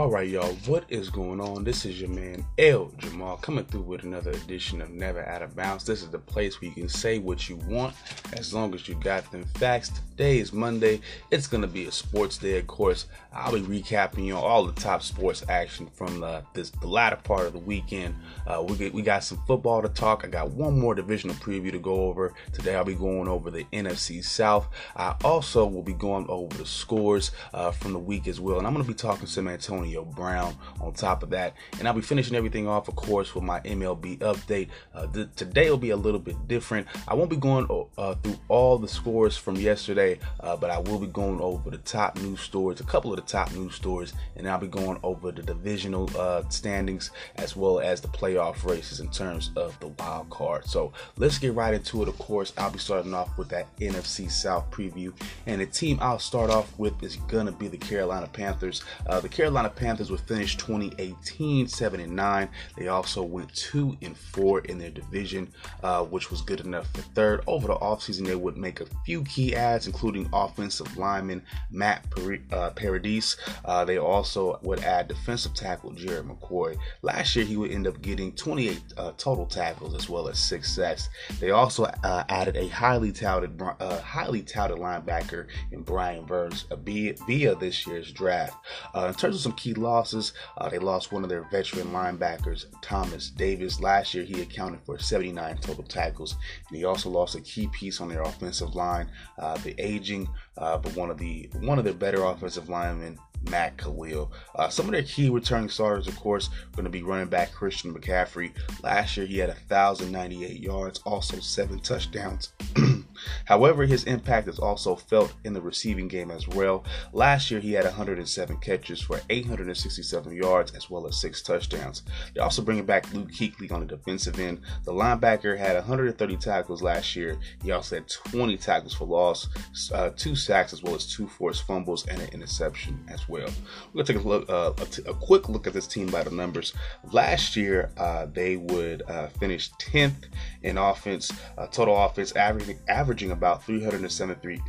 All right, y'all, what is going on? This is your man L Jamal coming through with another edition of Never Out of Bounds. This is the place where you can say what you want as long as you got them facts. Today is Monday. It's gonna be a sports day, of course. I'll be recapping you know, all the top sports action from uh, this the latter part of the weekend. Uh, we get, we got some football to talk. I got one more divisional preview to go over today. I'll be going over the NFC South. I also will be going over the scores uh, from the week as well, and I'm gonna be talking to some Antonio Antonio Brown on top of that. And I'll be finishing everything off, of course, with my MLB update. Uh, th- today will be a little bit different. I won't be going uh, through all the scores from yesterday, uh, but I will be going over the top news stories, a couple of the top news stories, and I'll be going over the divisional uh, standings as well as the playoff races in terms of the wild card. So let's get right into it. Of course, I'll be starting off with that NFC South preview, and the team I'll start off with is gonna be the Carolina Panthers. Uh, the Carolina Panthers would finish 2018 7 and 9. They also went 2 and 4 in their division, uh, which was good enough for third. Over the offseason, they would make a few key adds, including offensive lineman Matt uh, Paradis. Uh, they also would add defensive tackle Jared McCoy. Last year, he would end up getting 28 uh, total tackles as well as six sacks. They also uh, added a highly touted, uh, highly touted linebacker in Brian Burns via, via this year's draft. in terms of some key losses. Uh, they lost one of their veteran linebackers, Thomas Davis. Last year, he accounted for 79 total tackles, and he also lost a key piece on their offensive line, uh, the aging, uh, but one of the one of their better offensive linemen, Matt Kalil. Uh, some of their key returning starters, of course, going to be running back Christian McCaffrey. Last year, he had 1,098 yards, also seven touchdowns. However, his impact is also felt in the receiving game as well. Last year, he had 107 catches for 867 yards as well as six touchdowns. They're also bringing back Luke Kuechly on the defensive end. The linebacker had 130 tackles last year. He also had 20 tackles for loss, uh, two sacks as well as two forced fumbles and an interception as well. We're gonna take a look, uh, a, t- a quick look at this team by the numbers. Last year, uh, they would uh, finish 10th in offense, uh, total offense, averaging averaging about 373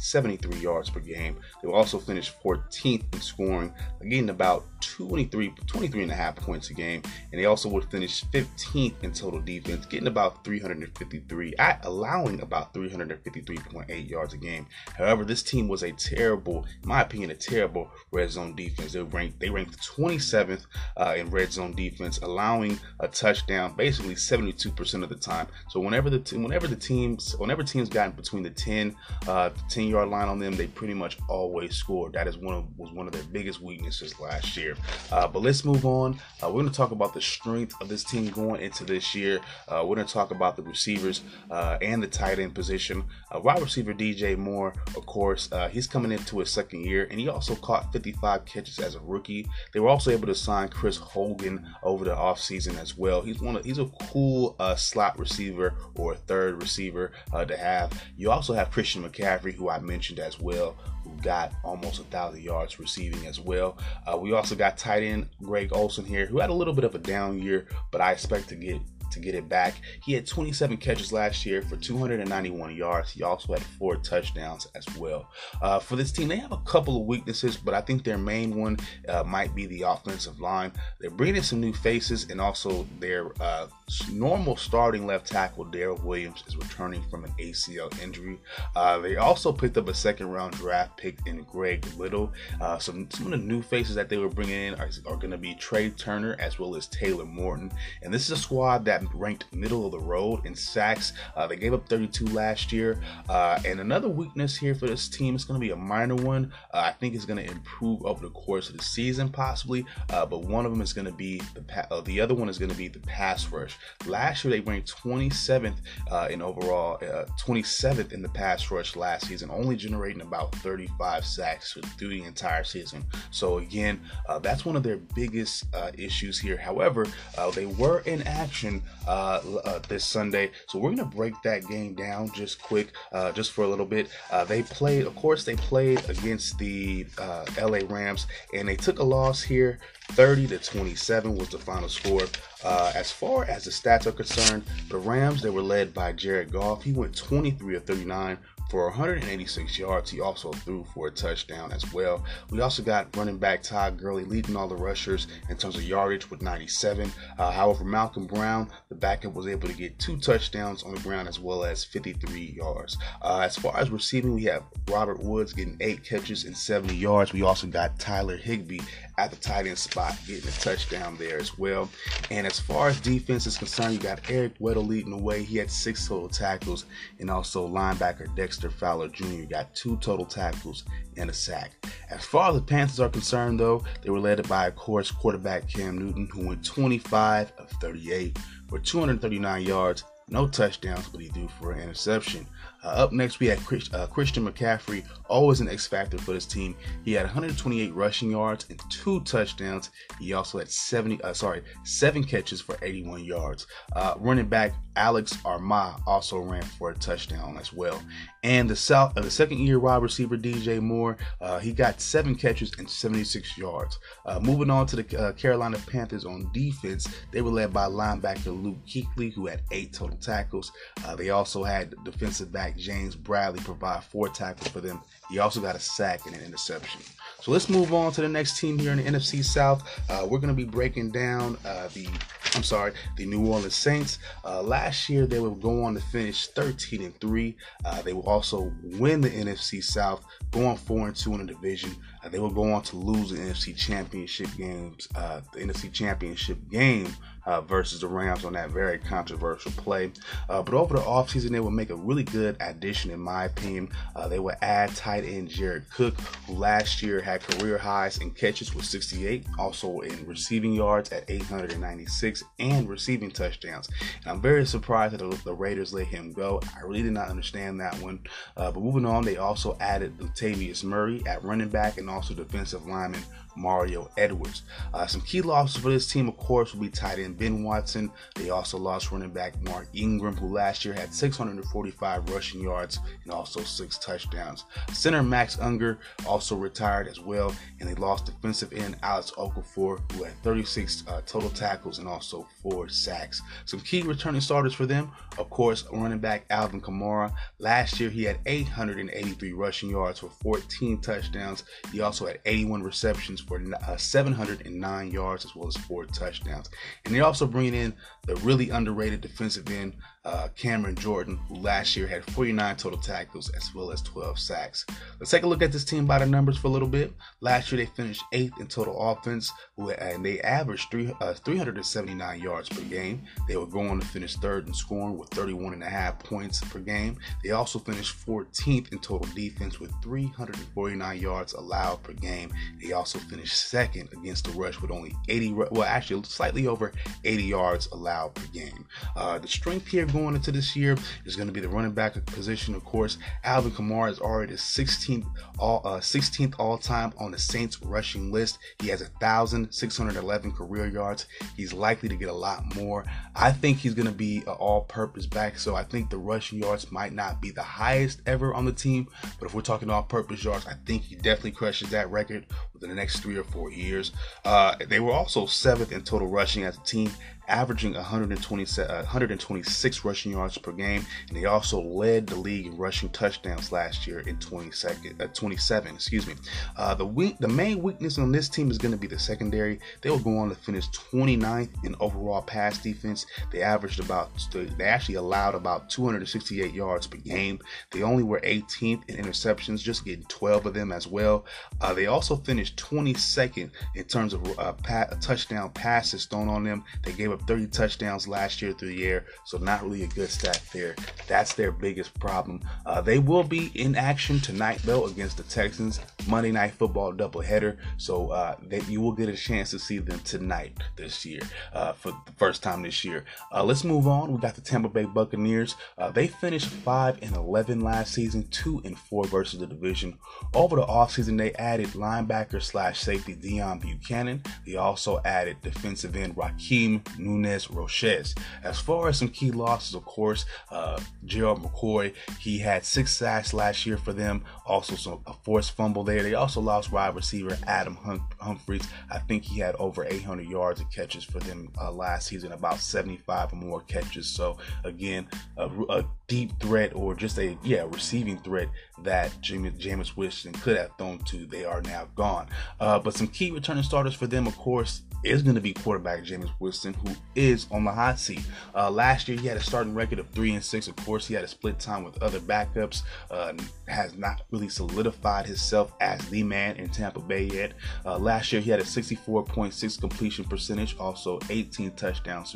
yards per game. They will also finished 14th in scoring, getting about 23, 23 and a half points a game. And they also would finish 15th in total defense, getting about 353, allowing about 353.8 yards a game. However, this team was a terrible, in my opinion, a terrible red zone defense. They ranked they ranked 27th uh, in red zone defense, allowing a touchdown basically 72% of the time. So whenever the whenever the teams whenever teams got in between the 10 uh, 10 yard line on them, they pretty much always scored. That is one of was one of their biggest weaknesses last year. Uh, but let's move on. Uh, we're going to talk about the strength of this team going into this year. Uh, we're going to talk about the receivers uh, and the tight end position. Uh, wide receiver DJ Moore, of course, he's coming into his second year, and he also caught 55 catches as a rookie. They were also able to sign Chris Hogan over the offseason as well. He's one of, he's a cool slot receiver or third receiver to have. You also have Christian McCaffrey, who I mentioned as well, who got almost a thousand yards receiving as well. Uh, we also got tight end Greg Olson here, who had a little bit of a down year, but I expect to get to get it back. He had 27 catches last year for 291 yards. He also had four touchdowns as well. Uh, for this team, they have a couple of weaknesses, but I think their main one uh, might be the offensive line. They're bringing in some new faces, and also their uh, normal starting left tackle Daryl Williams is returning from an ACL injury. Uh, they also picked up a second round draft pick in Greg Little. Uh, some, some of the new faces that they were bringing in are, are going to be Trai Turner as well as Taylor Moton. And this is a squad that ranked middle of the road in sacks. Uh, they gave up 32 last year. Uh, and another weakness here for this team is going to be a minor one. Uh, I think it's going to improve over the course of the season, possibly. Uh, but one of them is going to be the pa- uh, the other one is going to be the pass rush. Last year they ranked 27th uh, in overall, 27th in the pass rush last season, only generating about 35 sacks through the entire season. So again, that's one of their biggest issues here. However, they were in action uh, uh, this Sunday. So we're gonna break that game down just quick, uh, just for a little bit. Uh, they played, of course, they played against the uh, LA Rams, and they took a loss here. 30 to 27 was the final score. Uh, as far as the stats are concerned, the Rams they were led by Jared Goff. He went 23 of 39 for 186 yards. He also threw for a touchdown as well. We also got running back Todd Gurley leading all the rushers in terms of yardage with 97. Uh, however, Malcolm Brown, the backup, was able to get two touchdowns on the ground as well as 53 yards. Uh, as far as receiving, we have Robert Woods getting eight catches and 70 yards. We also got Tyler Higbee at the tight end spot, getting a touchdown there as well. And as far as defense is concerned, you got Eric Weddle leading the way. He had six total tackles, and also linebacker Dexter Fowler Jr. got two total tackles and a sack. As far as the Panthers are concerned, though, they were led by, of course, quarterback Cam Newton, who went 25 of 38 for 239 yards, no touchdowns, but he threw for an interception. Uh, up next, we had Chris, uh, Christian McCaffrey, always an X factor for this team. He had 128 rushing yards and two touchdowns. He also had 70, uh, sorry, seven catches for 81 yards. Uh, running back Alex Armah also ran for a touchdown as well. And the South, uh, the second year wide receiver DJ Moore, uh, he got seven catches and 76 yards. moving on to the Carolina Panthers on defense, they were led by linebacker Luke Kuechly, who had eight total tackles. they also had defensive back James Bradley provide four tackles for them. He also got a sack and an interception. So let's move on to the next team here in the NFC South. Uh, we're going to be breaking down uh, the, I'm sorry, the New Orleans Saints. Uh, last year they would go on to finish 13 and three. Uh, they will also win the NFC South, going four and two in the division. Uh, they will go on to lose the NFC Championship games, uh, the NFC Championship game uh, versus the Rams on that very controversial play. Uh, but over the offseason, they will make a really good addition, in my opinion. Uh, they will add tight end Jared Cook, who last year had career highs in catches with 68, also in receiving yards at 896, and receiving touchdowns. And I'm very surprised that the, the Raiders let him go. I really did not understand that one. Uh, but moving on, they also added Latavius Murray at running back and also defensive lineman Mario Edwards. Uh, some key losses for this team, of course, will be tight end Ben Watson. They also lost running back Mark Ingram, who last year had 645 rushing yards and also six touchdowns. Center Max Unger also retired as well, and they lost defensive end Alex Okafor, who had 36 uh, total tackles and also four sacks. Some key returning starters for them, of course, running back Alvin Kamara. Last year, he had 883 rushing yards for 14 touchdowns. He also had 81 receptions for uh, 709 yards as well as four touchdowns. And they're also bringing in the really underrated defensive end uh, Cameron Jordan, who last year had 49 total tackles as well as 12 sacks. Let's take a look at this team by the numbers for a little bit. Last year they finished eighth in total offense, and they averaged three, uh, 379 yards per game. They were going to finish third in scoring with 31 and a half points per game. They also finished 14th in total defense with 349 yards allowed per game. They also finished second against the rush with only 80, well, actually slightly over 80 yards allowed per game. Uh, the strength here going into this year is going to be the running back position. Of course, Alvin Kamara is already 16th all uh, 16th all time on the Saints rushing list. He has 1,611 career yards. He's likely to get a lot more. I think he's going to be an all-purpose back, so I think the rushing yards might not be the highest ever on the team. But if we're talking all-purpose yards, I think he definitely crushes that record within the next three or four years. Uh, they were also seventh in total rushing as a team averaging 120, uh, 126 rushing yards per game, and they also led the league in rushing touchdowns last year in 20 second, uh, 27. Excuse me. Uh, the weak, the main weakness on this team is going to be the secondary. They will go on to finish 29th in overall pass defense. They averaged about, they actually allowed about 268 yards per game. They only were 18th in interceptions, just getting 12 of them as well. Uh, they also finished 22nd in terms of uh, pa- touchdown passes thrown on them. They gave up 30 touchdowns last year through the air, so not really a good stat there. That's their biggest problem. Uh, they will be in action tonight, though, against the Texans. Monday Night Football doubleheader, so uh, that you will get a chance to see them tonight this year uh, for the first time this year. Uh, let's move on. We got the Tampa Bay Buccaneers. Uh, they finished 5 and 11 last season, 2 and 4 versus the division. Over the offseason, they added linebacker slash safety Deone Bucannon. They also added defensive end Rakeem Nunez Roches. As far as some key losses, of course, uh, Gerald McCoy, he had six sacks last year for them. Also, some a forced fumble there. They also lost wide receiver Adam hum- Humphries. I think he had over 800 yards of catches for them uh, last season, about 75 or more catches. So again, a, a deep threat or just a yeah receiving threat that Jameis Winston could have thrown to. They are now gone. Uh, but some key returning starters for them, of course, is going to be quarterback Jameis Winston, who is on the hot seat. Uh, last year, he had a starting record of three and six. Of course, he had a split time with other backups. Uh, has not really solidified himself as the man in Tampa Bay yet. Uh, last year, he had a 64.6 completion percentage, also 18 touchdowns,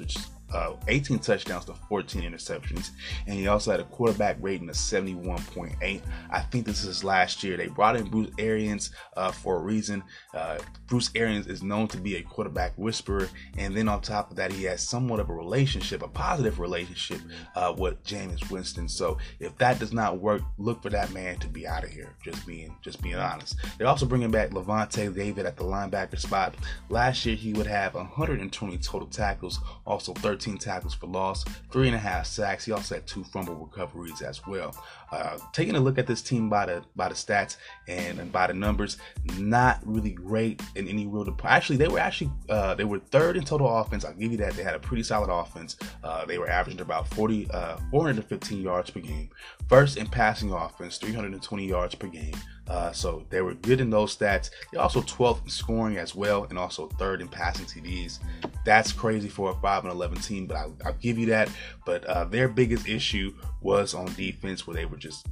uh, 18 touchdowns to 14 interceptions, and he also had a quarterback rating of 71.8. I think this is last year. They brought in Bruce Arians uh, for a reason. Uh, Bruce Arians is known to be a quarterback whisperer, and then on top of that, he has somewhat of a relationship, a positive relationship uh, with Jameis Winston. So if that does not work, look for that man to be out of here. Just being, just being honest. They're also bringing back Lavonte David at the linebacker spot. Last year, he would have 120 total tackles, also 30 13 tackles for loss, three and a half sacks. He also had two fumble recoveries as well. Uh, taking a look at this team by the by the stats and, and by the numbers, not really great in any real. Dep- actually, they were actually uh, they were third in total offense. I'll give you that. They had a pretty solid offense. Uh, they were averaging about 40, uh, 415 yards per game. First in passing offense, 320 yards per game. Uh, so they were good in those stats. They're also 12th in scoring as well, and also third in passing TDs. That's crazy for a 5 and 11 team, but I'll, I'll give you that. But uh, their biggest issue was on defense, where they were just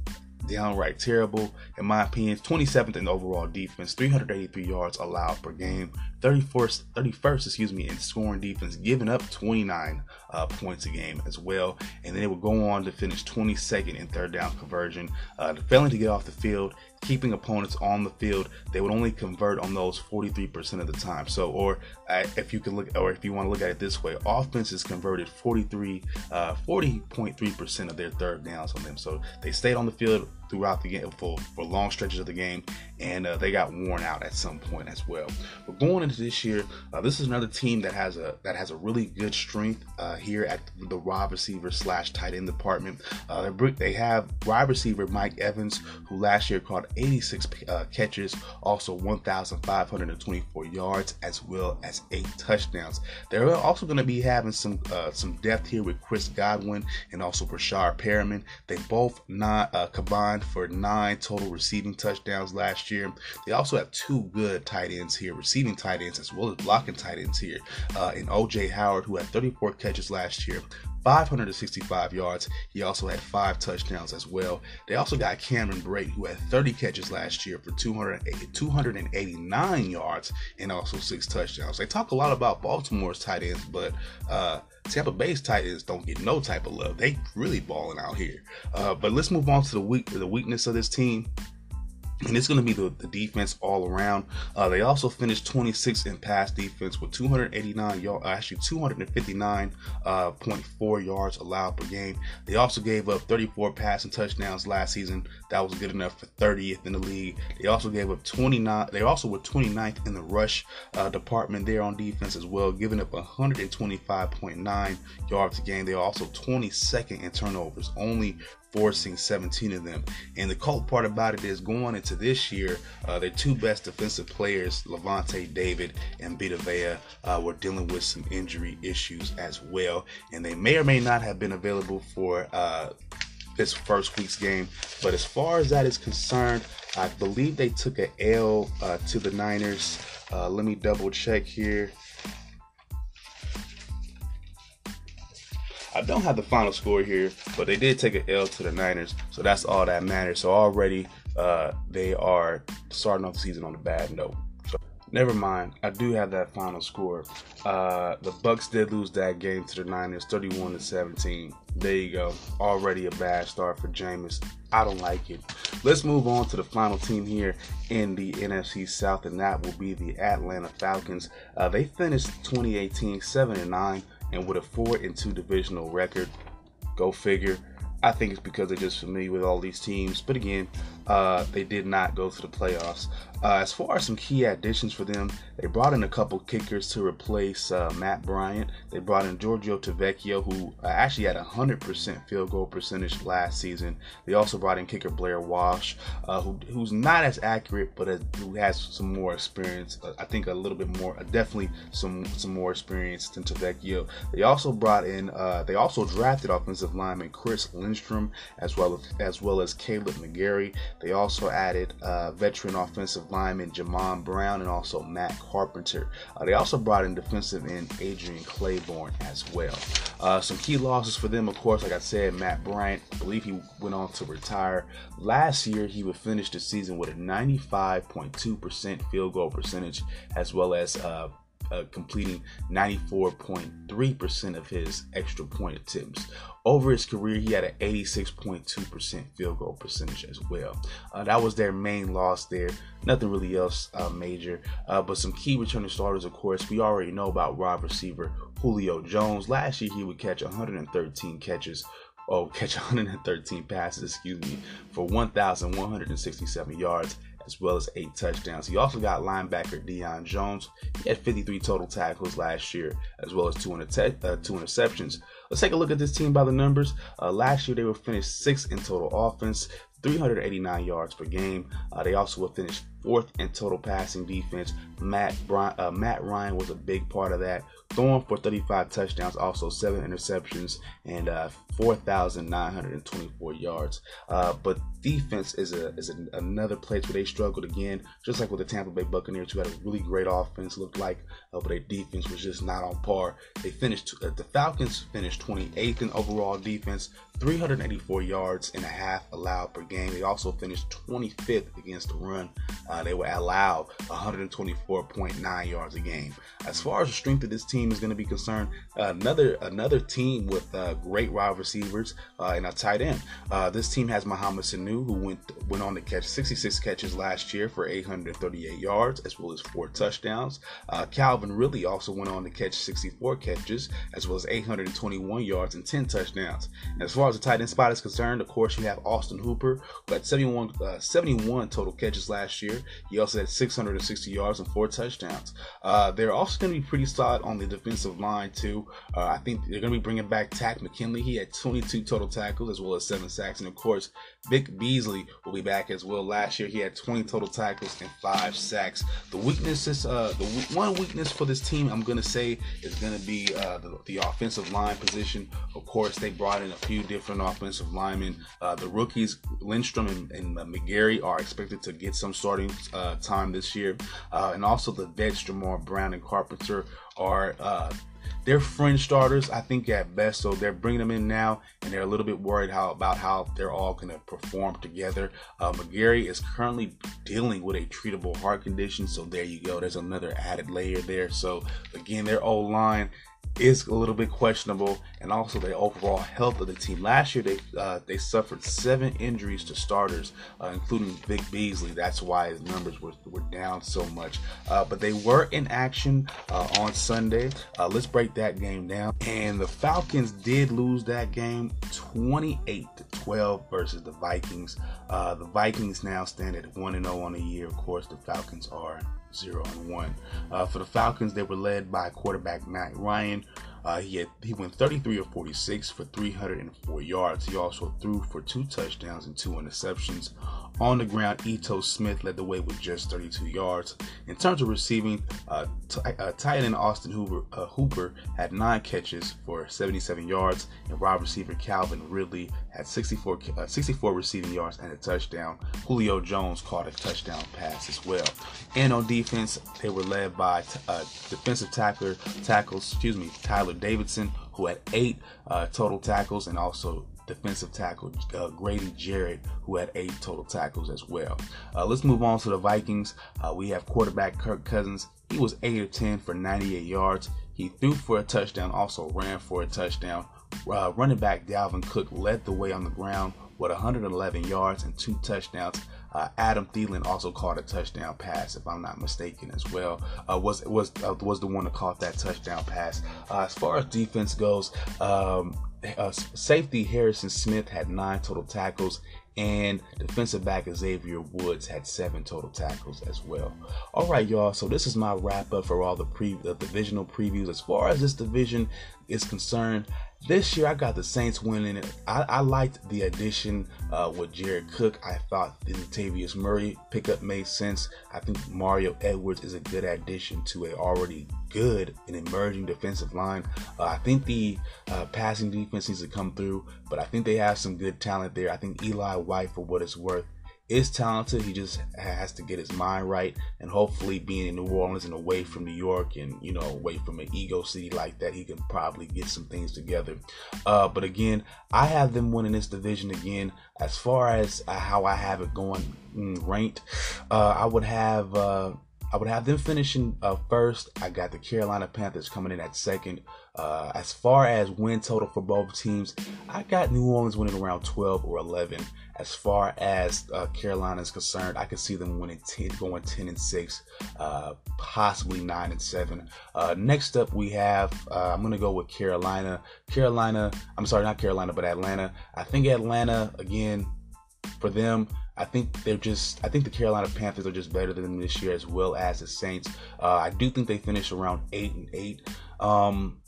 downright terrible. In my opinion, 27th in overall defense, 383 yards allowed per game, 31st, 31st, excuse me, in scoring defense, giving up 29 uh, points a game as well. And then they would go on to finish 22nd in third down conversion, uh, failing to get off the field keeping opponents on the field, they would only convert on those 43% of the time. So, or uh, if you can look, or if you want to look at it this way, offenses converted 43, uh, 40.3% of their third downs on them. So they stayed on the field throughout the game for, for long stretches of the game, and uh, they got worn out at some point as well. But going into this year, uh, this is another team that has a that has a really good strength uh, here at the wide receiver slash tight end department. Uh, they have wide receiver Mike Evans, who last year caught 86 uh, catches, also 1,524 yards, as well as eight touchdowns. They're also going to be having some uh, some depth here with Chris Godwin and also Breshad Perriman. They both not combined for nine total receiving touchdowns last year. They also have two good tight ends here, receiving tight ends as well as blocking tight ends here. Uh, in OJ Howard, who had 34 catches last year, 565 yards. He also had five touchdowns as well. They also got Cameron Brate, who had 30 catches last year for 289 yards and also six touchdowns. They talk a lot about Baltimore's tight ends, but uh, Tampa Bay's tight ends don't get no type of love. They really balling out here. Uh, but let's move on to the weak the weakness of this team and it's going to be the, the, defense all around. Uh, they also finished 26 in pass defense with 289 yards, actually 259.4 uh, yards allowed per game. They also gave up 34 passing touchdowns last season. That was good enough for 30th in the league. They also gave up 29. They also were 29th in the rush uh, department there on defense as well, giving up 125.9 yards a game. They are also 22nd in turnovers, only forcing 17 of them. And the cool part about it is going into this year, uh, their two best defensive players, Lavonte David and Vita Vea, uh, were dealing with some injury issues as well. And they may or may not have been available for uh, this first week's game. But as far as that is concerned, I believe they took an L uh, to the Niners. Uh, let me double check here. I don't have the final score here, but they did take an L to the Niners, so that's all that matters. So already uh, they are starting off the season on a bad note. So never mind. I do have that final score. Uh, the Bucks did lose that game to the Niners, 31 to 17. There you go. Already a bad start for Jameis. I don't like it. Let's move on to the final team here in the NFC South, and that will be the Atlanta Falcons. Uh, they finished 2018 7 and 9 and with a four and two divisional record. Go figure. I think it's because they're just familiar with all these teams. But again, uh, they did not go to the playoffs. Uh, as far as some key additions for them, they brought in a couple kickers to replace uh, Matt Bryant. They brought in Giorgio Tavecchio, who uh, actually had a 100% field goal percentage last season. They also brought in kicker Blair Walsh, uh, who, who's not as accurate, but who has some more experience. Uh, I think a little bit more, uh, definitely some some more experience than Tavecchio. They also brought in, they also drafted offensive lineman Chris Lindstrom, as well as as well as Kaleb McGary. They also added veteran offensive lineman Jamon Brown and also Matt Carpenter. Uh, they also brought in defensive end Adrian Clayborn as well. Uh, some key losses for them, of course, like I said, Matt Bryant, I believe he went on to retire. Last year, he would finish the season with a 95.2% field goal percentage, as well as uh, uh, completing 94.3% of his extra point attempts. Over his career, he had an 86.2% field goal percentage as well. Uh, that was their main loss there. Nothing really else uh, major. Uh, but some key returning starters, of course, we already know about wide receiver Julio Jones. Last year, he would catch 113 catches oh, catch 113 passes, excuse me, for 1,167 yards as well as eight touchdowns. He also got linebacker Deion Jones. He had 53 total tackles last year, as well as two, inter- uh, two interceptions. Let's take a look at this team by the numbers. Uh, last year, they were finished sixth in total offense, 389 yards per game. Uh, they also were finished fourth in total passing defense. Matt uh, Matt Ryan was a big part of that, throwing for 35 touchdowns, also seven interceptions, and uh, 4,924 yards. Uh, but defense is a is another place where they struggled again, just like with the Tampa Bay Buccaneers, who had a really great offense, looked like, uh, but their defense was just not on par. They finished uh, the Falcons finished 28th in overall defense, 384 yards and a half allowed per game. They also finished 25th against the run. Uh, they were allowed 124.9 yards a game. As far as the strength of this team is going to be concerned, uh, another another team with uh, great wide receivers uh, and a tight end. Uh, this team has Mohamed Sanu, who went went on to catch 66 catches last year for 838 yards as well as four touchdowns. Uh, Calvin Ridley also went on to catch 64 catches as well as 821 yards and 10 touchdowns. And as far as the tight end spot is concerned, of course, you have Austin Hooper, who had 71 71 total catches last year. He also had 660 yards and four touchdowns. Uh, they're also going to be pretty solid on the defensive line too. Uh, I think they're going to be bringing back Takk McKinley. He had 22 total tackles as well as seven sacks, and of course, Vic Beasley will be back as well. Last year, he had 20 total tackles and five sacks. The weaknesses, uh, the one weakness for this team, I'm to say, is to be uh, the, the, offensive line position. Of course, they brought in a few different offensive linemen. Uh, the rookies, Lindstrom and, and McGary, are expected to get some starting uh, time this year. Uh, and also the vets, Jamar Brown and Carpenter, are uh, they're fringe starters, I think at best. So they're bringing them in now, and they're a little bit worried how about how they're all going to perform together. Uh, McGary is currently dealing with a treatable heart condition, so there you go. There's another added layer there. So again, their old line is a little bit questionable, and also the overall health of the team. Last year, they uh, they suffered seven injuries to starters, uh, including Vic Beasley. That's why his numbers were, were down so much. Uh, but they were in action uh, on Sunday. Uh, let's break that game down. And the Falcons did lose that game, 28 to 12 versus the Vikings. Uh, the Vikings now stand at one and zero oh on the year. Of course, the Falcons are zero and one. Uh, for the Falcons, they were led by quarterback Matt Ryan. Uh, he had he went 33 of 46 for 304 yards. He also threw for two touchdowns and two interceptions. On the ground, Ito Smith led the way with just 32 yards. In terms of receiving, uh, t- uh, tight end Austin Hooper, uh, Hooper had nine catches for 77 yards, and wide receiver Calvin Ridley had 64, uh, 64 receiving yards and a touchdown. Julio Jones caught a touchdown pass as well. And on defense, they were led by t- uh, defensive tackler tackles, excuse me, Tyler Davidson, who had eight uh, total tackles, and also defensive tackle uh, Grady Jarrett, who had eight total tackles as well. Uh, let's move on to the Vikings. Uh, we have quarterback Kirk Cousins. He was 8 of 10 for 98 yards. He threw for a touchdown, also ran for a touchdown. Uh, running back Dalvin Cook led the way on the ground with 111 yards and two touchdowns. Uh, Adam Thielen also caught a touchdown pass, if I'm not mistaken, as well. Uh, was was uh, was the one that caught that touchdown pass. Uh, as far as defense goes, um, uh, safety Harrison Smith had nine total tackles and defensive back Xavier Woods had seven total tackles as well. All right, y'all. So this is my wrap up for all the pre the divisional previews. As far as this division is concerned, this year, I got the Saints winning it. I, liked the addition uh, with Jared Cook. I thought the Latavius Murray pickup made sense. I think Mario Edwards is a good addition to a already good and emerging defensive line. Uh, I think the uh, passing defense needs to come through, but I think they have some good talent there. I think Eli White, for what it's worth, is talented. He just has to get his mind right, and hopefully, being in New Orleans and away from New York, and you know, away from an ego city like that, he can probably get some things together. Uh, but again, I have them winning this division again. As far as uh, how I have it going mm, ranked, uh, I would have. Uh, I would have them finishing uh, first. I got the Carolina Panthers coming in at second. Uh, as far as win total for both teams, I got New Orleans winning around 12 or 11. As far as uh, Carolina is concerned, I could see them winning 10, going 10 and 6, uh, possibly 9 and 7. Uh, next up, we have, uh, I'm to go with Carolina. Carolina, I'm sorry, not Carolina, but Atlanta. I think Atlanta, again, for them, I think they're just. I think the Carolina Panthers are just better than them this year, as well as the Saints. Uh, I do think they finished around eight and eight. Um,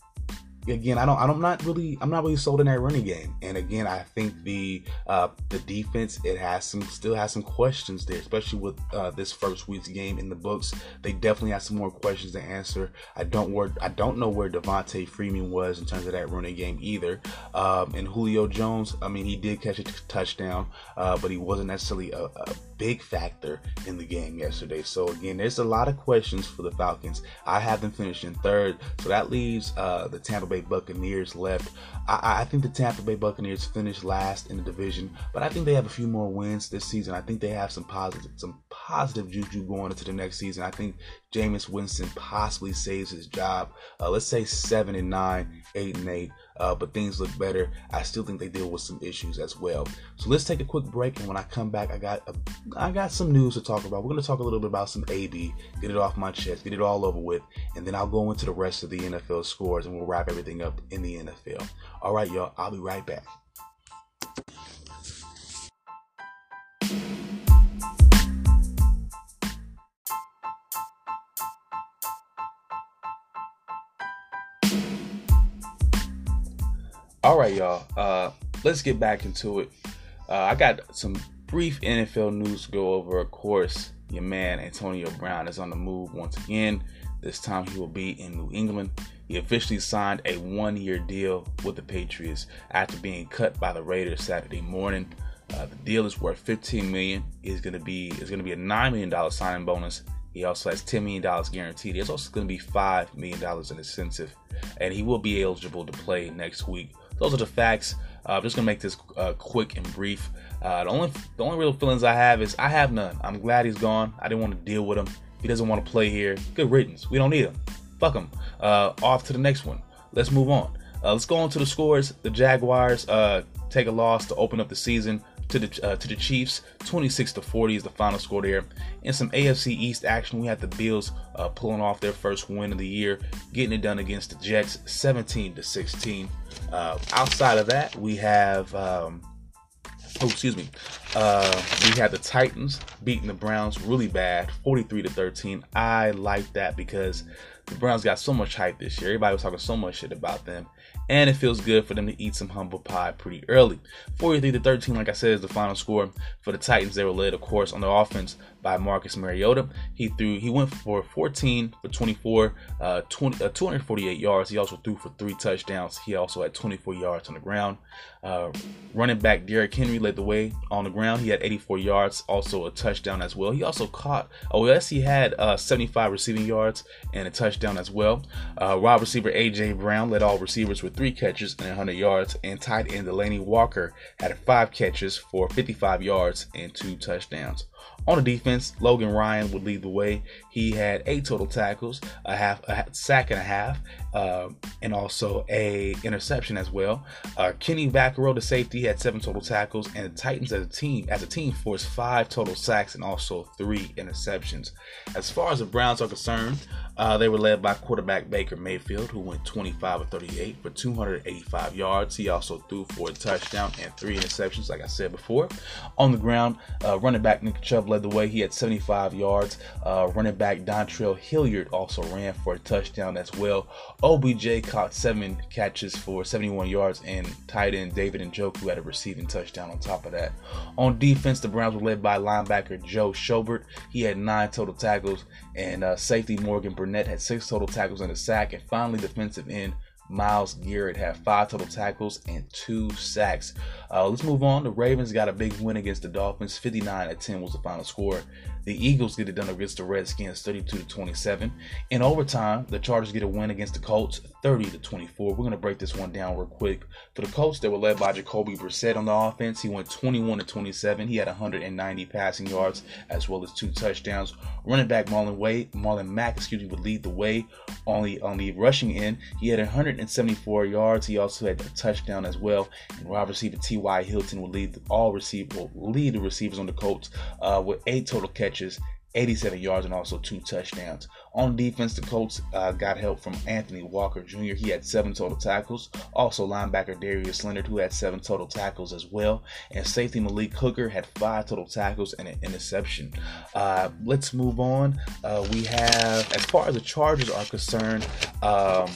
again, I don't, I'm not really, I'm not really sold in that running game. And again, I think the uh, the defense it has some, still has some questions there, especially with uh, this first week's game in the books. They definitely have some more questions to answer. I don't where, I don't know where Devonta Freeman was in terms of that running game either. Um, and Julio Jones, I mean, he did catch a t- touchdown, uh, but he wasn't necessarily a, a big factor in the game yesterday. So again, there's a lot of questions for the Falcons. I have them finishing third, so that leaves uh, the Tampa Bay Buccaneers left. I, I, think the Tampa Bay Buccaneers finished last in the division, but I think they have a few more wins this season. I think they have some positive, some positive juju going into the next season. I think Jameis Winston possibly saves his job. Uh, let's say seven and nine, eight and eight uh, but things look better. I still think they deal with some issues as well. So let's take a quick break, and when I come back, I got a, I got some news to talk about. We're going to talk a little bit about some AB, get it off my chest, get it all over with, and then I'll go into the rest of the NFL scores, and we'll wrap everything up in the NFL. All right, y'all. I'll be right back. All right, y'all. Uh, let's get back into it. Uh, I got some brief NFL news to go over. Of course, your man Antonio Brown is on the move once again. This time he will be in New England. He officially signed a one-year deal with the Patriots after being cut by the Raiders Saturday morning. Uh, the deal is worth 15 million. Is going to be is going to be a nine million dollar signing bonus. He also has 10 million dollars guaranteed. There's also going to be five million dollars in incentive, and he will be eligible to play next week those are the facts. Uh, I'm just gonna make this uh, quick and brief. Uh, the only the only real feelings I have is I have none. I'm glad he's gone. I didn't want to deal with him. He doesn't want to play here. Good riddance. We don't need him. Fuck him. Uh, off to the next one. Let's move on. Uh, let's go on to the scores. The Jaguars uh, take a loss to open up the season to the uh, to the Chiefs. 26 to 40 is the final score there. In some AFC East action, we had the Bills uh, pulling off their first win of the year, getting it done against the Jets, 17 to 16. Uh, outside of that, we have. Um, oh, excuse me. Uh, we had the Titans beating the Browns really bad, 43 to 13. I like that because the Browns got so much hype this year. Everybody was talking so much shit about them and it feels good for them to eat some humble pie pretty early. 43 to 13, like I said, is the final score for the Titans. They were led, of course, on the offense by Marcus Mariota. He threw, he went for 14 for 24, uh, 20, uh, 248 yards. He also threw for three touchdowns. He also had 24 yards on the ground. Uh, running back Derrick Henry led the way on the ground. He had 84 yards, also a touchdown as well. He also caught, oh yes, he had uh, 75 receiving yards and a touchdown as well. Uh, wide receiver AJ Brown led all receivers with three catches and 100 yards, and tight end Delanie Walker had five catches for 55 yards and two touchdowns. On the defense, Logan Ryan would lead the way. He had eight total tackles, a half, a sack and a half, uh, and also a interception as well. Uh, Kenny Vaccaro, the safety, had seven total tackles, and the Titans as a team, as a team, forced five total sacks and also three interceptions. As far as the Browns are concerned, uh, they were led by quarterback Baker Mayfield, who went 25 of 38 for 285 yards. He also threw for a touchdown and three interceptions, like I said before. On the ground, uh, running back Nick Chubb led the way. He had 75 yards. Uh, running back Dontrell Hilliard also ran for a touchdown as well. OBJ caught seven catches for 71 yards, and tight end David Njoku had a receiving touchdown on top of that. On defense, the Browns were led by linebacker Joe Schobert. He had nine total tackles, and uh, safety Morgan Burnett had six total tackles and a sack. And finally, defensive end Myles Garrett had five total tackles and two sacks. Uh, let's move on. The Ravens got a big win against the Dolphins. 59 at 10 was the final score. The Eagles get it done against the Redskins 32 to 27. In overtime, the Chargers get a win against the Colts 30 to 24. We're going to break this one down real quick. For the Colts, they were led by Jacoby Brissett on the offense. He went 21 to 27. He had 190 passing yards as well as two touchdowns. Running back Marlon Way, Marlon Mack, excuse me, would lead the way on the on the rushing end. He had 174 yards. He also had a touchdown as well. And wide receiver T.Y. Hilton will lead all receive will lead the receivers on the Colts uh, with eight total catches catches, 87 yards, and also two touchdowns. On defense, the Colts uh, got help from Anthony Walker Jr. He had seven total tackles. Also, linebacker Darius Leonard, who had seven total tackles as well. And safety Malik Hooker had five total tackles and an interception. Uh, let's move on. Uh, we have, as far as the Chargers are concerned, um,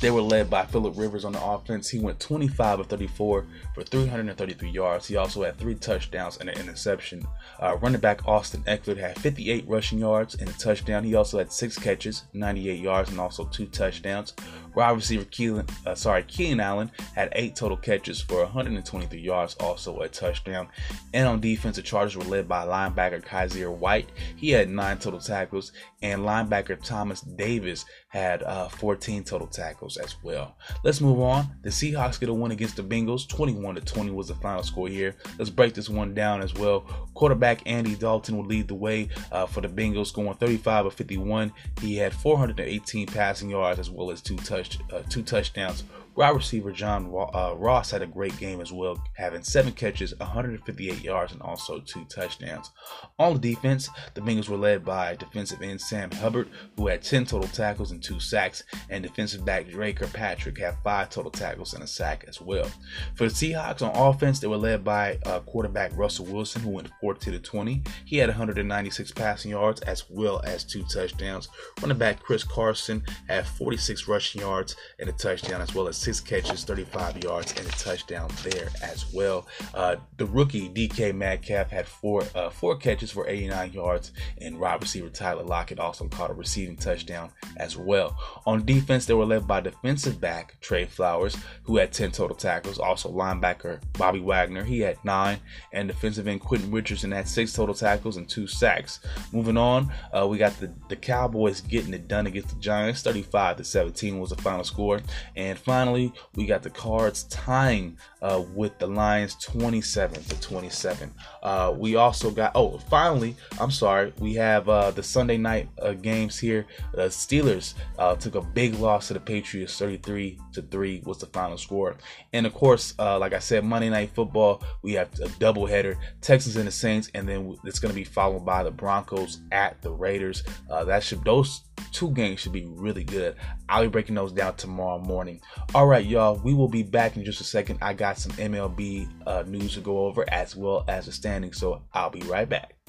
they were led by Philip Rivers on the offense. He went 25 of 34 for 333 yards. He also had three touchdowns and an interception. Uh, running back Austin Ekeler had 58 rushing yards and a touchdown. He also had six catches, 98 yards, and also two touchdowns. Wide receiver Keelan, uh, sorry, Keenan Allen had eight total catches for 123 yards, also a touchdown. And on defense, the Chargers were led by linebacker Kyzir White. He had nine total tackles, and linebacker Thomas Davis had uh, 14 total tackles as well. Let's move on. The Seahawks get a win against the Bengals. 21 to 20 was the final score here. Let's break this one down as well. Quarterback Andy Dalton will lead the way uh, for the Bengals, going 35 of 51. He had 418 passing yards as well as two touchdowns uh, two touchdowns Wide receiver John uh, Ross had a great game as well, having seven catches, 158 yards, and also two touchdowns. On the defense, the Bengals were led by defensive end Sam Hubbard, who had 10 total tackles and two sacks, and defensive back Drake Kirkpatrick had five total tackles and a sack as well. For the Seahawks on offense, they were led by uh, quarterback Russell Wilson, who went 40 to 20. He had 196 passing yards as well as two touchdowns. Running back Chris Carson had 46 rushing yards and a touchdown, as well as six catches, 35 yards, and a touchdown there as well. Uh, the rookie DK Metcalf had four uh, four catches for 89 yards, and wide receiver Tyler Lockett also caught a receiving touchdown as well. On defense, they were led by defensive back Tre Flowers, who had 10 total tackles. Also linebacker Bobby Wagner, he had nine, and defensive end Quentin Richardson had six total tackles and two sacks. Moving on, uh, we got the the Cowboys getting it done against the Giants. 35 to 17 was the final score, and finally finally, we got the Cards tying uh, with the Lions 27 to 27. Uh, we also got, oh, finally, I'm sorry, we have uh, the Sunday night uh, games here. The Steelers uh, took a big loss to the Patriots 33 to 3 was the final score. And of course, like I said, Monday Night Football, we have a doubleheader Texans and the Saints, and then it's going to be followed by the Broncos at the Raiders. that should, those two games should be really good. I'll be breaking those down tomorrow morning. All right, y'all, we will be back in just a second. I got some MLB uh, news to go over as well as the standings, so I'll be right back.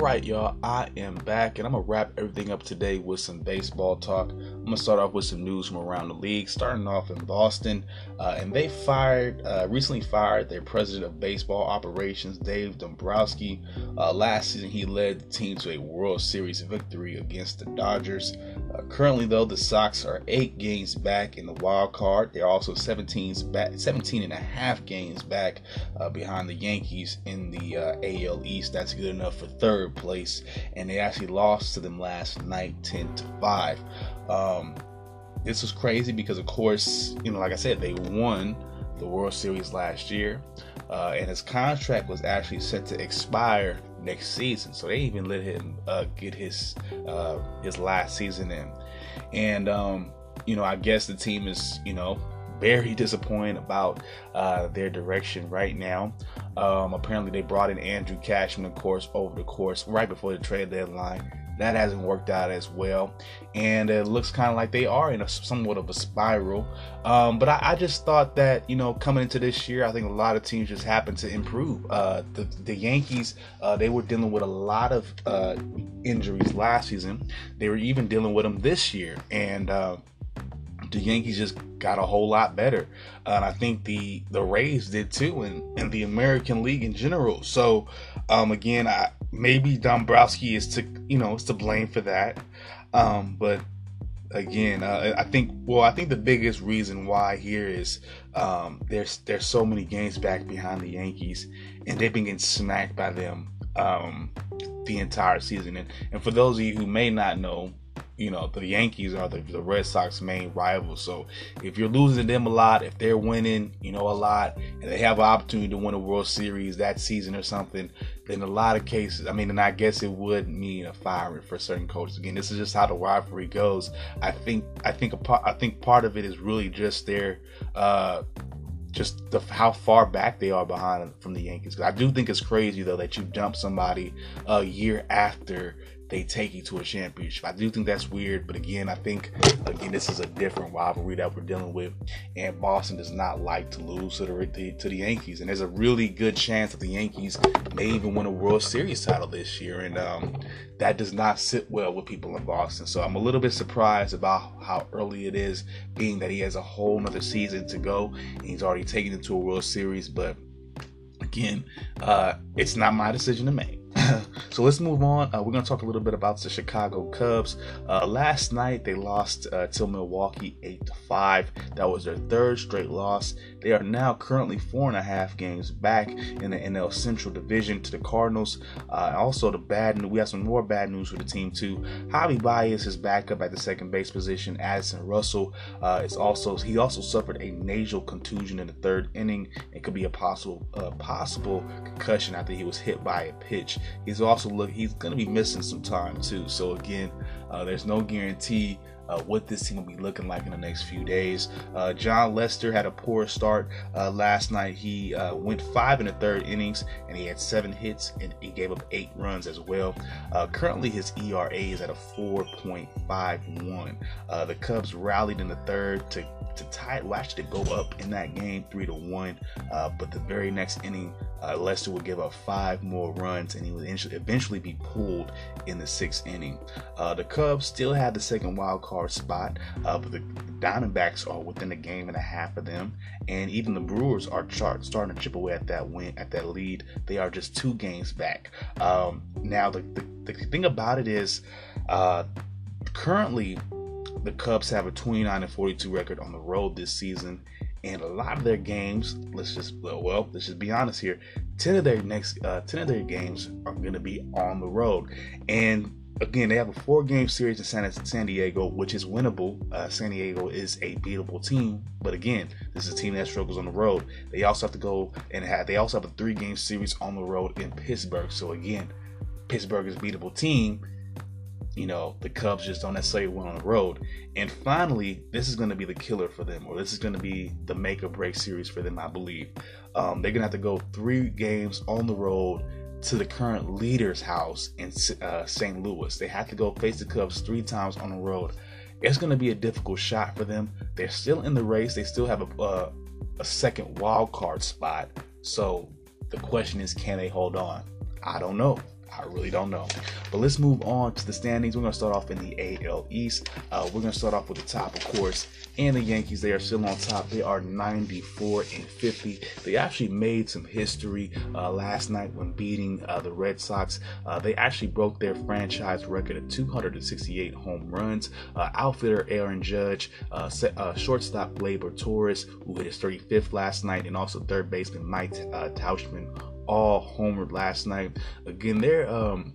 Right, y'all, I am back and I'm gonna wrap everything up today with some baseball talk. I'm gonna start off with some news from around the league, starting off in Boston. Uh, and they fired, uh, recently fired their president of baseball operations, Dave Dombrowski. Uh, last season, he led the team to a World Series victory against the Dodgers. Uh, currently, though, the Sox are eight games back in the wild card. They're also 17, back, 17 and a half games back uh, behind the Yankees in the uh, AL East. That's good enough for third place, and they actually lost to them last night, ten to five. Um, this was crazy because, of course, you know, like I said, they won the World Series last year, uh, and his contract was actually set to expire next season. So they even let him uh, get his uh, his last season in, and um, you know, I guess the team is you know very disappointed about uh, their direction right now. Um, apparently, they brought in Andrew Cashner, of course, over the course right before the trade deadline. That hasn't worked out as well, and it looks kind of like they are in a somewhat of a spiral. Um, but I, I, just thought that you know coming into this year, I think a lot of teams just happened to improve. Uh, the, the Yankees, uh, they were dealing with a lot of uh, injuries last season. They were even dealing with them this year, and uh, the Yankees just got a whole lot better. Uh, and I think the the Rays did too, and, and the American League in general. So um, again, I, maybe Dombrowski is to you know is to blame for that. Um, but again, uh, I think well, I think the biggest reason why here is um, there's there's so many games back behind the Yankees, and they've been getting smacked by them um, the entire season. And, and for those of you who may not know, you know the Yankees are the, the Red Sox main rivals. So if you're losing them a lot, if they're winning, you know a lot, and they have an opportunity to win a World Series that season or something, then a lot of cases, I mean, and I guess it would mean a firing for certain coaches. Again, this is just how the rivalry goes. I think I think a part I think part of it is really just their uh, just the, how far back they are behind from the Yankees. I do think it's crazy though that you dump somebody a year after they take you to a championship. I do think that's weird, but again, I think again this is a different rivalry that we're dealing with, and Boston does not like to lose to the to the Yankees, and there's a really good chance that the Yankees may even win a World Series title this year, and um, that does not sit well with people in Boston. So I'm a little bit surprised about how early it is, being that he has a whole nother season to go, and he's already taken it to a World Series, but again, uh, it's not my decision to make. so let's move on. Uh, we're going to talk a little bit about the Chicago Cubs. Uh, last night they lost uh, to Milwaukee eight to five. That was their third straight loss. They are now currently four and a half games back in the NL Central Division to the Cardinals. Uh, also, the bad news. We have some more bad news for the team too. Javi Baez is back up at the second base position. Addison Russell uh, is also he also suffered a nasal contusion in the third inning. It could be a possible possible concussion after he was hit by a pitch. He's also look he's going to be missing some time too. So again, uh, there's no guarantee uh, what this team will be looking like in the next few days. Uh, Jon Lester had a poor start uh, last night. He uh, went five in the third innings and he had seven hits and he gave up eight runs as well. Uh, currently, his ERA is at a 4.51. Uh, the Cubs rallied in the third to to tie it, to go up in that game three to one. Uh, but the very next inning, uh, Lester would give up five more runs, and he would eventually be pulled in the sixth inning. Uh, the Cubs still had the second wild card spot, uh, but the Diamondbacks are within a game and a half of them, and even the Brewers are chart, starting to chip away at that win, at that lead. They are just two games back. Um, now, the, the, the thing about it is, uh, currently the Cubs have a 29 and 42 record on the road this season, and a lot of their games, let's just well, let's just be honest here, 10 of their next uh, 10 of their games are going to be on the road, and again, they have a four-game series in San, San Diego, which is winnable. Uh, San Diego is a beatable team, but again, this is a team that struggles on the road. They also have to go and have they also have a three-game series on the road in Pittsburgh. So again, Pittsburgh is a beatable team you know, the Cubs just don't necessarily win on the road. And finally, this is going to be the killer for them, or this is going to be the make or break series for them, I believe. Um, they're going to have to go three games on the road to the current leader's house in uh, St. Louis. They have to go face the Cubs three times on the road. It's going to be a difficult shot for them. They're still in the race. They still have a, uh, a second wild card spot. So the question is, can they hold on? I don't know. I really don't know. But let's move on to the standings. We're going to start off in the AL East. Uh, we're going to start off with the top, of course. And the Yankees, they are still on top. They are 94 and 50. They actually made some history uh, last night when beating uh, the Red Sox. Uh, they actually broke their franchise record of 268 home runs. Uh, outfitter Aaron Judge, uh, shortstop Gleyber Torres, who hit his 35th last night, and also third baseman Mike Tauchman all homered last night. Again, they're um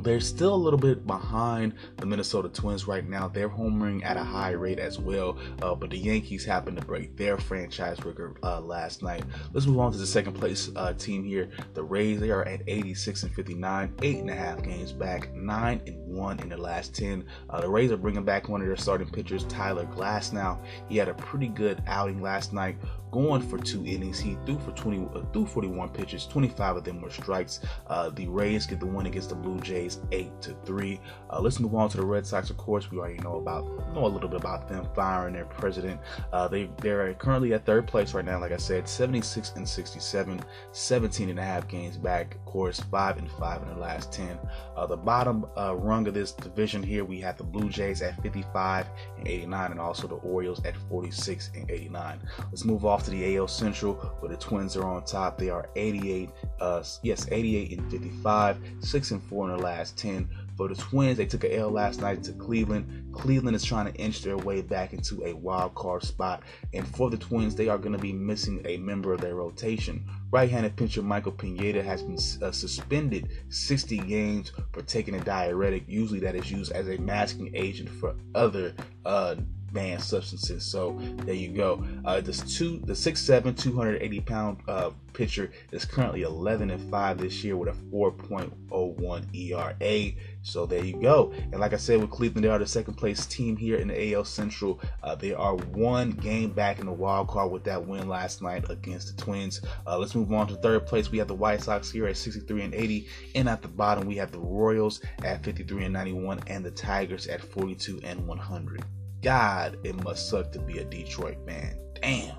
they're still a little bit behind the Minnesota Twins right now. They're homering at a high rate as well, uh, but the Yankees happened to break their franchise record uh, last night. Let's move on to the second place uh, team here. The Rays they are at 86 and 59, eight and a half games back, nine and one in the last 10. Uh, the Rays are bringing back one of their starting pitchers, Tyler Glasnow He had a pretty good outing last night, going for two innings. He threw for 20, uh, threw 41 pitches, 25 of them were strikes. Uh, the Rays get the win against the Blue Jays, eight to three. Uh, let's move on to the Red Sox. Of course, we already know about know a little bit about them firing their president. Uh, they they're currently at third place right now. Like I said, 76 and 67, 17 and a half games back. Of course, five and five in the last 10. Uh, the bottom uh, rung of this division here, we have the Blue Jays at 55 and 89, and also the Orioles at 46 and 89. Let's move off to the AL Central, where the Twins are on top. They are 88, uh, yes, 88 and 55, six and four in the last 10. For the Twins, they took a L last night to Cleveland. Cleveland is trying to inch their way back into a wild card spot. And for the Twins, they are going to be missing a member of their rotation. Right-handed pitcher Michael Pineda has been uh, suspended 60 games for taking a diuretic. Usually, that is used as a masking agent for other uh, banned substances. So there you go. Uh, this two, the 6'7", 280 pound uh, pitcher is currently 11 and five this year with a 4.01 ERA. So there you go. And like I said, with Cleveland, they are the second place team here in the AL Central. Uh, they are one game back in the wild card with that win last night against the Twins. Uh, let's move on to third place. We have the White Sox here at 63 and 80, and at the bottom we have the Royals at 53 and 91, and the Tigers at 42 and 100. God, it must suck to be a Detroit fan. Damn.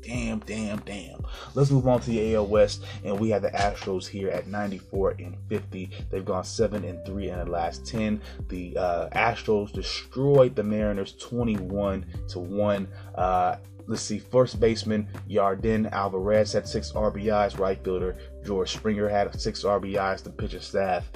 Damn, damn, damn. Let's move on to the AL West, and we have the Astros here at 94 and 50. They've gone 7 and 3 in the last 10. The uh, Astros destroyed the Mariners 21 to 1. Uh, let's see, first baseman Yordan Alvarez had six RBIs. Right fielder George Springer had six RBIs. The pitcher staff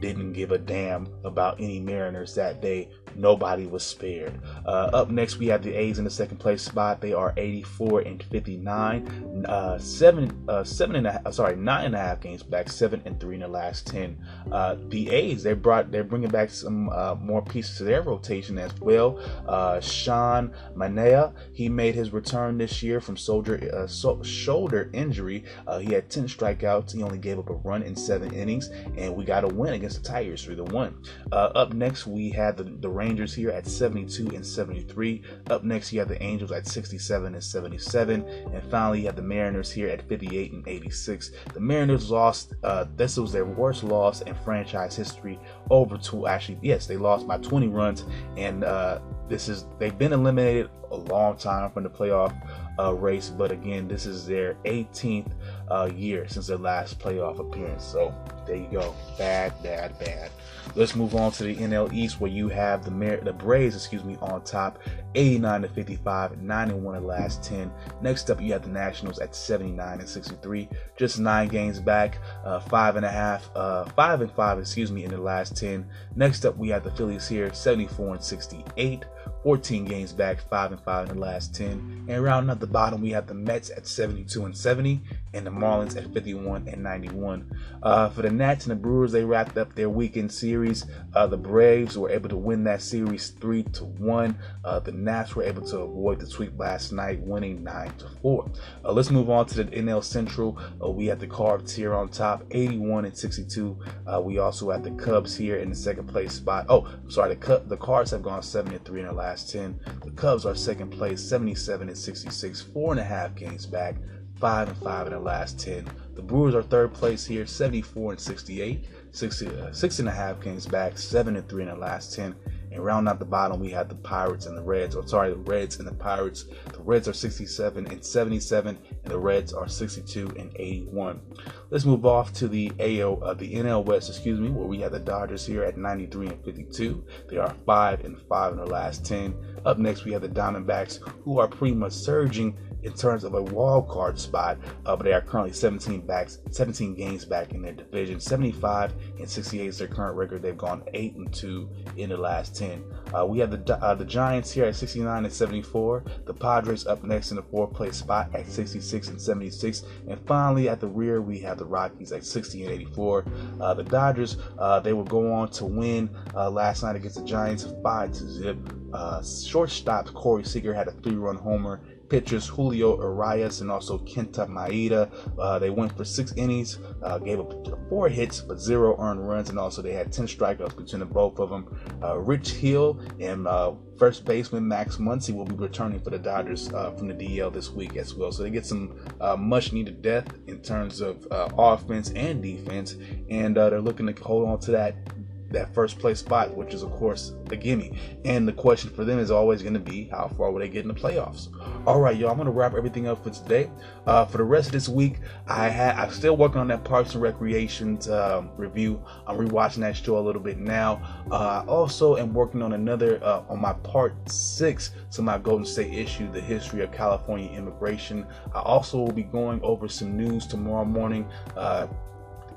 didn't give a damn about any Mariners that day. Nobody was spared. Uh, up next, we have the A's in the second place spot. They are 84 and 59, uh, seven, uh, seven and a half, uh, sorry, nine and a half games back, seven and three in the last ten. Uh, the A's they brought they're bringing back some uh, more pieces to their rotation as well. Uh, Sean Manaea he made his return this year from soldier so, shoulder injury. he had 10 strikeouts. He only gave up a run in seven innings, and we got a win against the Tigers three to one. up next, we had the the Rangers here at 72 and 73. Up next, you have the Angels at 67 and 77. And finally, you have the Mariners here at 58 and 86. The Mariners lost, uh, this was their worst loss in franchise history over to actually, yes, they lost by 20 runs. And uh, this is, they've been eliminated a long time from the playoff uh, race. But again, this is their 18th uh, year since their last playoff appearance. So there you go. Bad, bad, bad. Let's move on to the NL East where you have the Mar- the Braves, excuse me, on top, 89 to 55, 9 and 1 in the last 10. Next up, you have the Nationals at 79 and 63, just nine games back, uh, five and a half, uh, five and five, excuse me, in the last 10. Next up, we have the Phillies here, 74 and 68. 14 games back, 5 and 5 in the last 10. And rounding up the bottom, we have the Mets at 72 and 70 and the Marlins at 51 and 91. Uh, for the Nats and the Brewers, they wrapped up their weekend series. Uh, the Braves were able to win that series 3 to 1. Uh, the Nats were able to avoid the sweep last night, winning 9 to 4. Uh, let's move on to the NL Central. Uh, we have the Cards here on top, 81 and 62. Uh, we also have the Cubs here in the second place spot. Oh, sorry, the Cubs, the Cards have gone 7 and 3 in the last 10. The Cubs are second place, 77 and 66, four and a half games back five and five in the last 10. The Brewers are third place here, 74 and 68, six, uh, six and a half games back, seven and three in the last 10. And round out the bottom, we have the Pirates and the Reds. Or sorry, the Reds and the Pirates. The Reds are 67 and 77, and the Reds are 62 and 81. Let's move off to the AO, uh, the NL West, excuse me, where we have the Dodgers here at 93 and 52. They are five and five in the last 10. Up next, we have the Diamondbacks, who are pretty much surging in terms of a wild card spot, uh, but they are currently 17 backs, 17 games back in their division. 75 and 68 is their current record. They've gone eight and two in the last 10. Uh, we have the uh, the Giants here at 69 and 74. The Padres up next in the fourth place spot at 66 and 76, and finally at the rear we have the Rockies at 60 and 84. Uh, the Dodgers uh, they will go on to win uh, last night against the Giants five to zip. shortstop Corey Seager had a three-run homer pitchers Julio Urias and also Kenta Maeda. Uh, they went for six innings, uh, gave up four hits but zero earned runs, and also they had 10 strikeouts between the both of them. Uh, Rich Hill and uh, first baseman Max Muncy will be returning for the Dodgers uh, from the DL this week as well. So they get some much needed depth in terms of offense and defense, and they're looking to hold on to that that first place spot, which is of course a gimme. And the question for them is always going to be how far will they get in the playoffs? All right, y'all. I'm going to wrap everything up for today. Uh, for the rest of this week, I had I'm still working on that Parks and Recreations uh, review. I'm rewatching that show a little bit now. Uh, also, am working on another uh, on my part six to my Golden State issue, the history of California immigration. I also will be going over some news tomorrow morning uh,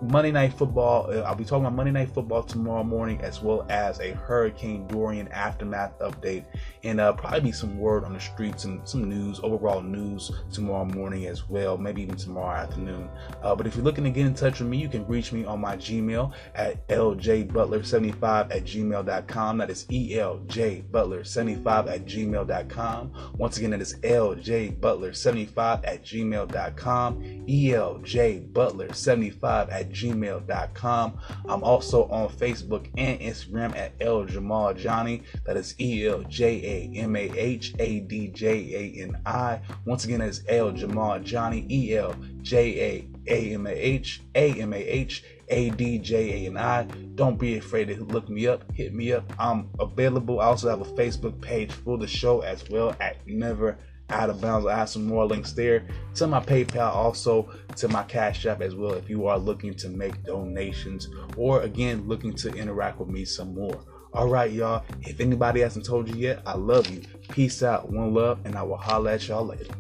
Monday Night Football. Uh, I'll be talking about Monday Night Football tomorrow morning, as well as a Hurricane Dorian aftermath update, and uh, probably be some word on the streets and some news, overall news tomorrow morning as well, maybe even tomorrow afternoon. Uh, but if you're looking to get in touch with me, you can reach me on my Gmail at ljbutler75 at gmail.com. That is eljbutler75 at gmail.com. Once again, that is ljbutler75 at gmail.com. eljbutler75 at gmail.com. I'm also on Facebook and Instagram at El Jamal Johnny. That is E L J A M A H A D J A N I. Once again, it's El Jamal Johnny. E L J A A M A H A M A H A D J A N I. Don't be afraid to look me up, hit me up. I'm available. I also have a Facebook page for the show as well at Never out of bounds. I have some more links there to my PayPal, also to my Cash App as well. If you are looking to make donations or again looking to interact with me some more. All right, y'all. If anybody hasn't told you yet, I love you. Peace out, one love, and I will holla at y'all later.